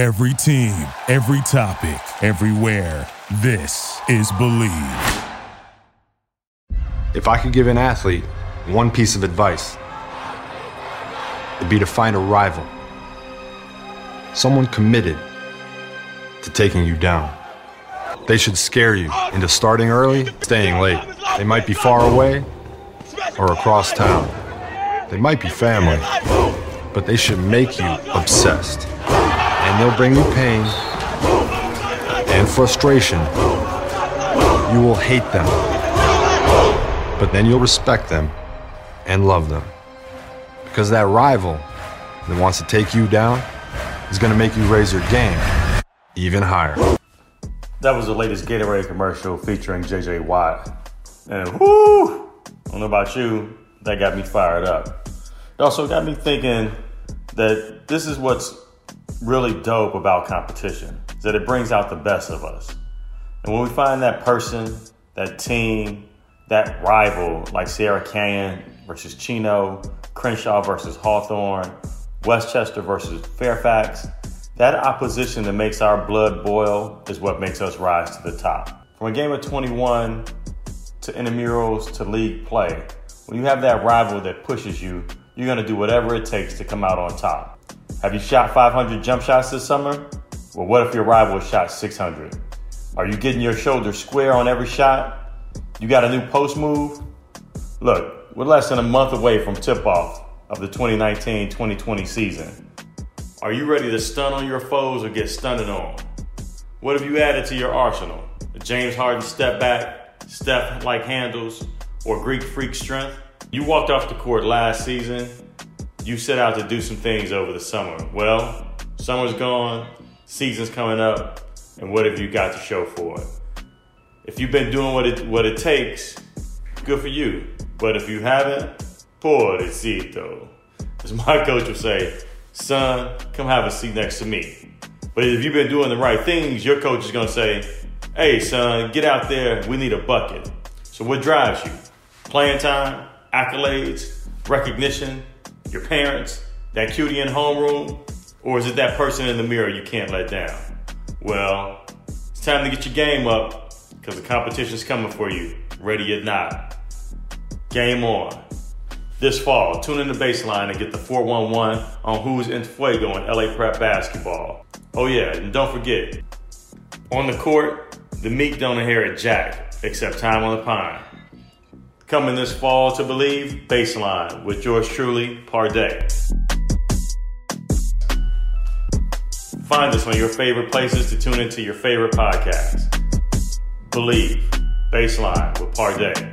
Every team, every topic, everywhere. This is Bleav. If I could give an athlete one piece of advice, it'd be to find a rival. Someone committed to taking you down. They should scare you into starting early, staying late. They might be far away or across town. They might be family, but they should make you obsessed. And they'll bring you pain and frustration. You will hate them, but then you'll respect them and love them. Because that rival that wants to take you down is going to make you raise your game even higher. That was the latest Gatorade commercial featuring JJ Watt. And whoo! I don't know about you, that got me fired up. It also got me thinking that this is what's really dope about competition, is that it brings out the best of us. And when we find that person, that team, that rival, like Sierra Canyon versus Chino, Crenshaw versus Hawthorne, Westchester versus Fairfax, that opposition that makes our blood boil is what makes us rise to the top. From a game of 21 to intramurals to league play, when you have that rival that pushes you, you're going to do whatever it takes to come out on top. Have you shot 500 jump shots this summer? Well, what if your rival shot 600? Are you getting your shoulder square on every shot? You got a new post move? Look, we're less than a month away from tip off of the 2019 2020 season. Are you ready to stun on your foes or get stunned on? What have you added to your arsenal? A James Harden step back, step like handles, or Greek freak strength? You walked off the court last season. You set out to do some things over the summer. Well, summer's gone, season's coming up, and what have you got to show for it? If you've been doing what it what it takes, good for you. But if you haven't, pobrecito. As my coach would say, son, come have a seat next to me. But if you've been doing the right things, your coach is to say, hey, son, get out there. We need a bucket. So, what drives you? Playing time, accolades, recognition, your parents, that cutie in homeroom, or is it that person in the mirror you can't let down? Well, it's time to get your game up because the competition's coming for you, ready or not. Game on. This fall, tune in the baseline and get the 411 on who's in fuego in LA Prep basketball. Oh, yeah, and don't forget, on the court, the meek don't inherit jack, except time on the pine. Coming this fall to Bleav, baseline with yours truly, Parday. Find us on your favorite places to tune into your favorite podcast. Bleav, baseline with Parday.